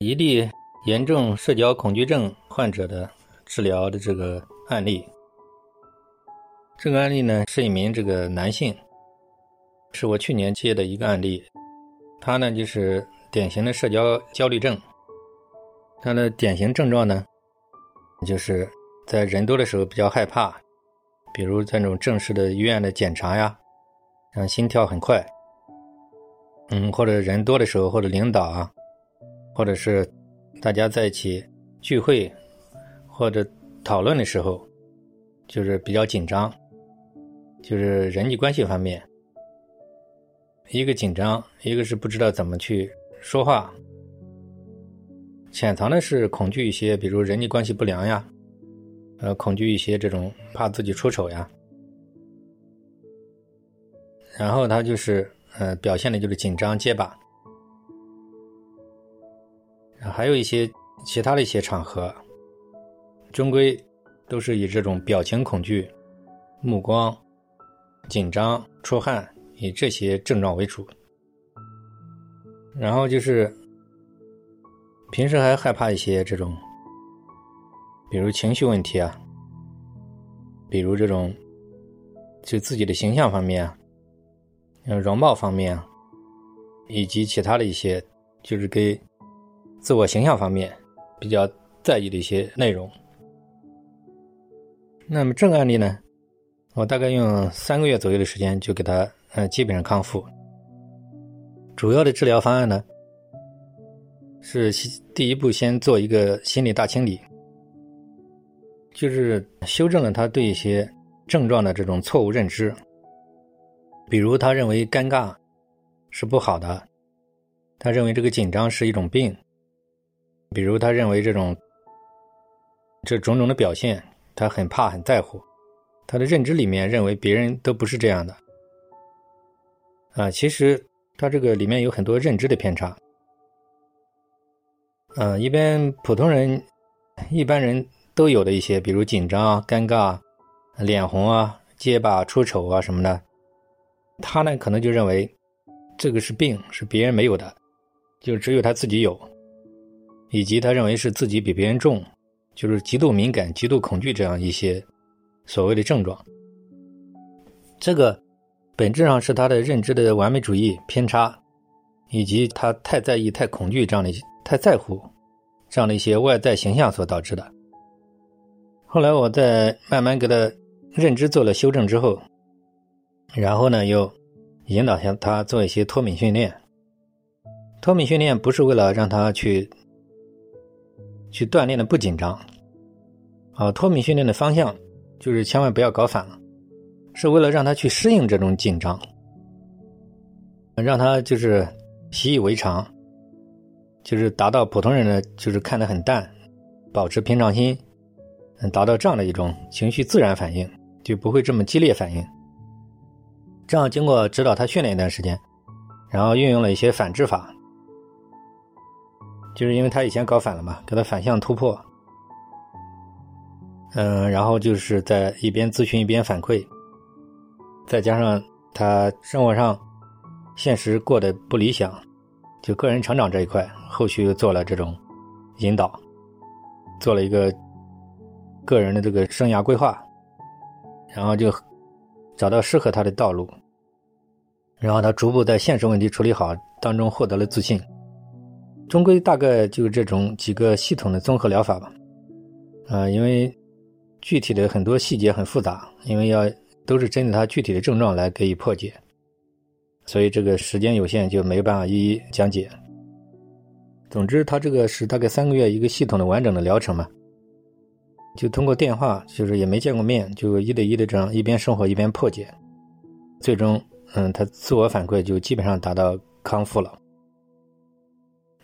一例严重社交恐惧症患者的治疗的这个案例。这个案例呢是一名这个男性，是我去年接的一个案例。他呢就是典型的社交焦虑症。他的典型症状呢，就是在人多的时候比较害怕，比如在那种正式的医院的检查呀，让心跳很快。嗯，或者人多的时候，或者领导啊，或者是大家在一起聚会或者讨论的时候，就是比较紧张，就是人际关系方面，一个紧张，一个是不知道怎么去说话，潜藏的是恐惧一些，比如人际关系不良呀，呃，恐惧一些这种怕自己出丑呀，然后他就是。呃，表现的就是紧张结巴，还有一些其他的一些场合，终归都是以这种表情恐惧、目光紧张、出汗以这些症状为主。然后就是平时还害怕一些这种，比如情绪问题啊，比如这种就自己的形象方面啊。容貌方面啊，以及其他的一些，就是给自我形象方面比较在意的一些内容。那么这个案例呢，我大概用三个月左右的时间就给他，呃，基本上康复。主要的治疗方案呢，是第一步先做一个心理大清理，就是修正了他对一些症状的这种错误认知。比如，他认为尴尬是不好的，他认为这个紧张是一种病。比如，他认为这种这种种的表现，他很怕、很在乎。他的认知里面认为别人都不是这样的。啊，其实他这个里面有很多认知的偏差。嗯，一般普通人、一般人都有的一些，比如紧张啊、尴尬、脸红啊、结巴、出丑啊什么的。他呢，可能就认为这个是病，是别人没有的，就只有他自己有，以及他认为是自己比别人重，就是极度敏感、极度恐惧这样一些所谓的症状。这个本质上是他的认知的完美主义偏差，以及他太在意、太恐惧这样的、太在乎这样的一些外在形象所导致的。后来我在慢慢给他认知做了修正之后。然后呢，又引导向他做一些脱敏训练。脱敏训练不是为了让他去去锻炼的不紧张，啊，脱敏训练的方向就是千万不要搞反了，是为了让他去适应这种紧张，让他就是习以为常，就是达到普通人的就是看得很淡，保持平常心，嗯，达到这样的一种情绪自然反应，就不会这么激烈反应。这样经过指导他训练一段时间，然后运用了一些反制法，就是因为他以前搞反了嘛，给他反向突破。嗯，然后就是在一边咨询一边反馈，再加上他生活上现实过得不理想，就个人成长这一块，后续又做了这种引导，做了一个个人的这个生涯规划，然后就。找到适合他的道路，然后他逐步在现实问题处理好当中获得了自信。终归大概就是这种几个系统的综合疗法吧。啊，因为具体的很多细节很复杂，因为要都是针对他具体的症状来给予破解，所以这个时间有限就没办法一一讲解。总之，他这个是大概三个月一个系统的完整的疗程嘛。就通过电话，就是也没见过面，就一对一的这样一边生活一边破解，最终，嗯，他自我反馈就基本上达到康复了。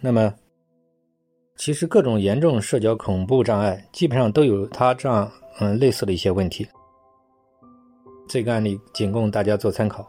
那么，其实各种严重社交恐怖障碍基本上都有他这样嗯类似的一些问题。这个案例仅供大家做参考。